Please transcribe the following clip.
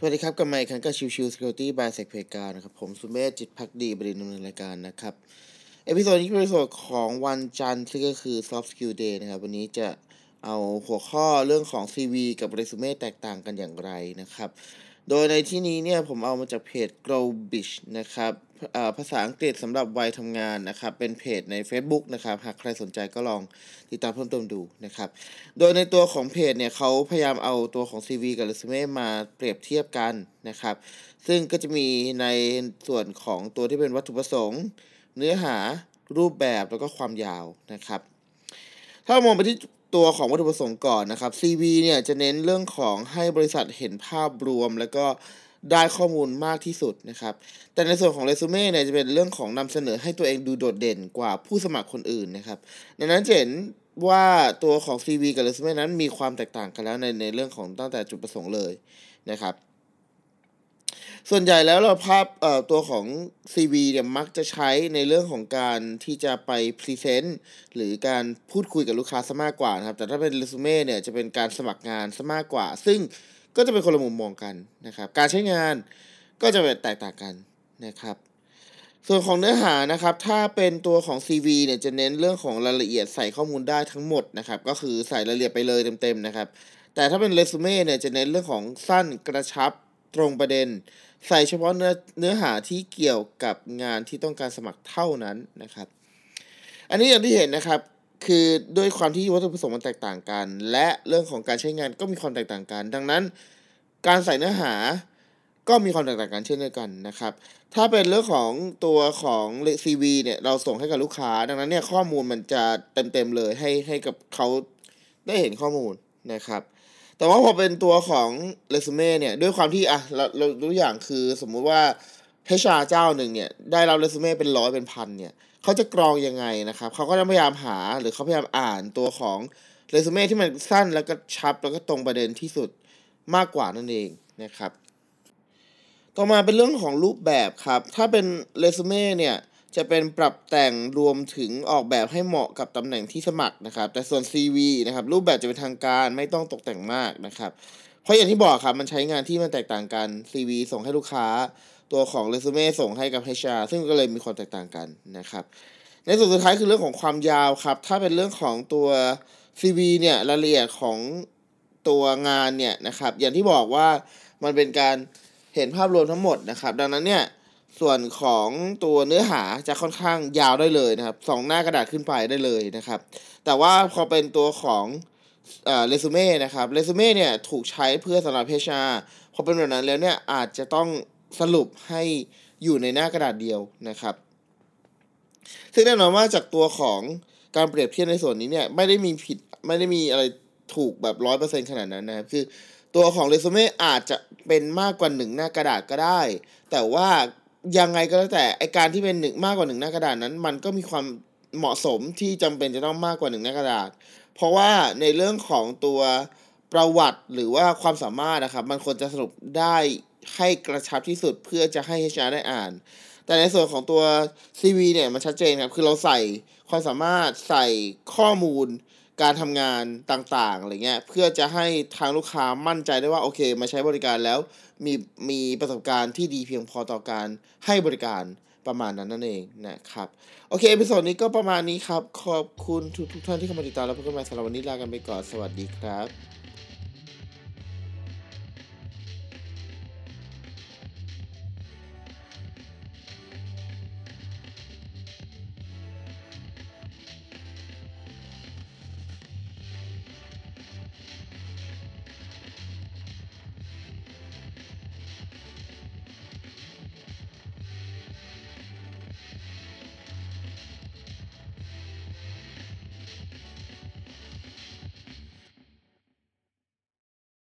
สวัสดีครับ กลับมาอีกครั้งกับชิวชิวสกิลตี้ by เซกเพกานะครับ ผมสุเมธจิตพักดีบริณดำเนินรายการนะครับ episode นี้เป็น episode ของวันจันทร์ซึ่งก็คือ Soft Skill Day นะครับ วันนี้จะเอาหัวข้อเรื่องของ CV กับเรซูเม่แตกต่างกันอย่างไรนะครับ โดยในที่นี้เนี่ยผมเอามาจากเพจ Globish นะครับ ภาษาอังกฤษสำหรับวัยทำงานนะครับ เป็นเพจใน Facebook นะครับ หากใครสนใจก็ลองติดตามเพิ่มเติมดูนะครับ โดยในตัวของเพจเนี่ยเขาพยายามเอาตัวของ CV กับเรซูเม่มาเปรียบเทียบกันนะครับ ซึ่งก็จะมีในส่วนของตัวที่เป็นวัตถุประสงค์ เนื้อหารูปแบบแล้วก็ความยาวนะครับ ถ้ามองไปที่ตัวของวัตถุประสงค์ก่อนนะครับ CV เนี่ยจะเน้นเรื่องของให้บริษัทเห็นภาพรวมแล้วก็ ได้ข้อมูลมากที่สุดนะครับ แต่ในส่วนของเรซูเม่เนี่ยจะเป็นเรื่องของนำเสนอให้ตัวเองดูโดดเด่นกว่าผู้สมัครคนอื่นนะครับ ดังนั้นจะเห็นว่าตัวของ CV กับเรซูเม่นั้นมีความแตกต่างกันแล้วในในเรื่องของตั้งแต่จุดประสงค์เลยนะครับ ส่วนใหญ่แล้วเราภาพเอ่อตัวของ CV เนี่ยมักจะใช้ในเรื่องของการที่จะไปพรีเซนต์หรือการพูดคุยกับลูกค้าซะมากกว่านะครับ แต่ถ้าเป็นเรซูเม่เนี่ยจะเป็นการสมัครงานซะมากกว่า ซึ่ง ก็จะเป็นคนละมุมมองกันนะครับ การใช้งานก็จะแตกต่างกันนะครับ ส่วนของเนื้อหานะครับ ถ้าเป็นตัวของ CV เนี่ยจะเน้นเรื่องของรายละเอียดใส่ข้อมูลได้ทั้งหมดนะครับ ก็คือใส่รายละเอียดไปเลยเต็มๆนะครับ แต่ถ้าเป็นเรซูเม่เนี่ยจะเน้นเรื่องของสั้นกระชับตรงประเด็น ใส่เฉพาะเนื้อเนื้อหาที่เกี่ยวกับงานที่ต้องการสมัครเท่านั้นนะครับ อันนี้อย่างที่เห็นนะครับ คือด้วยความที่วัตถุประสงค์มันแตกต่างกัน และเรื่องของการใช้งานก็มีความแตกต่างกัน ดังนั้น การใส่เนื้อหาก็มีความแตกต่างกันเช่นเดียวกันนะครับ ถ้าเป็นเรื่องของตัวของ CV เนี่ยเราส่งให้กับลูกค้า ดังนั้นเนี่ยข้อมูลมันจะเต็มๆเลยให้ให้กับเขาได้เห็นข้อมูลนะครับ แต่ว่าพอเป็นตัวของเรซูเม่เนี่ยด้วยความที่อะเราเราตัวอย่างคือสมมุติว่า HR เจ้าหนึ่งเนี่ยได้รับเรซูเม่เป็นร้อยเป็นพันเนี่ย เขาจะกรองยังไงนะครับเขาก็จะพยายามหาหรือเขาพยายามอ่านตัวของเรซูเม่ที่มันสั้นแล้วก็ชับแล้วก็ตรงประเด็นที่สุดมากกว่านั่นเองนะครับ ต่อมาเป็นเรื่องของรูปแบบครับ ถ้าเป็นเรซูเม่เนี่ยจะเป็นปรับแต่งรวมถึงออกแบบให้เหมาะกับตำแหน่งที่สมัครนะครับ แต่ส่วน CV นะครับรูปแบบจะเป็นทางการไม่ต้องตกแต่งมากนะครับ เพราะอย่างที่บอกครับมันใช้งานที่มันแตกต่างกัน CV ส่งให้ลูกค้า ตัวของเรซูเม่ส่งให้กับ HR ซึ่งก็เลยมีความแตกต่างกันนะครับ ในส่วนสุดท้ายคือเรื่องของความยาวครับ ถ้าเป็นเรื่องของตัว CV เนี่ยรายละเอียดของตัวงานเนี่ยนะครับ อย่างที่บอกว่ามันเป็นการเห็นภาพรวมทั้งหมดนะครับ ดังนั้นเนี่ยส่วนของตัวเนื้อหาจะค่อนข้างยาวได้เลยนะครับสองหน้ากระดาษขึ้นไปได้เลยนะครับ แต่ว่าพอเป็นตัวของเรซูเม่นะครับเรซูเม่เนี่ยถูกใช้เพื่อสำหรับ HR พอเป็นแบบนั้นแล้วเนี่ยอาจจะต้อง สรุปให้อยู่ในหน้ากระดาษเดียวนะครับ ซึ่งแน่นอนว่าจากตัวของการเปรียบเทียบในส่วนนี้เนี่ยไม่ได้มีผิดไม่ได้มีอะไรถูกแบบร้อยเปอร์เซ็นขนาดนั้นนะครับ คือตัวของเรซูเม่อาจจะเป็นมากกว่าหนึ่งหน้ากระดาษก็ได้ แต่ว่ายังไงก็แล้วแต่ไอการที่เป็นหนึ่งมากกว่าหนึ่งหน้ากระดาษนั้น มันก็มีความเหมาะสมที่จำเป็นจะต้องมากกว่าหนึ่งหน้ากระดาษ เพราะว่าในเรื่องของตัวประวัติหรือว่าความสามารถนะครับ มันควรจะสรุปได้ ให้กระชับที่สุดเพื่อจะให้ HR ได้อ่าน แต่ในส่วนของตัว CV เนี่ยมันชัดเจนครับ คือเราใส่ความสามารถใส่ข้อมูลการทำงานต่างๆอะไรเงี้ยเพื่อจะให้ทางลูกค้ามั่นใจได้ว่าโอเค มาใช้บริการแล้วมีมีประสบการณ์ที่ดีเพียงพอต่อการให้บริการประมาณนั้นนั่นเองนะครับ โอเค episode นี้ก็ประมาณนี้ครับ ขอบคุณทุกทุกท่านที่เข้ามาติดตามแล้วพบกันใหม่สำหรับวันนี้ลากันไปก่อน สวัสดีครับ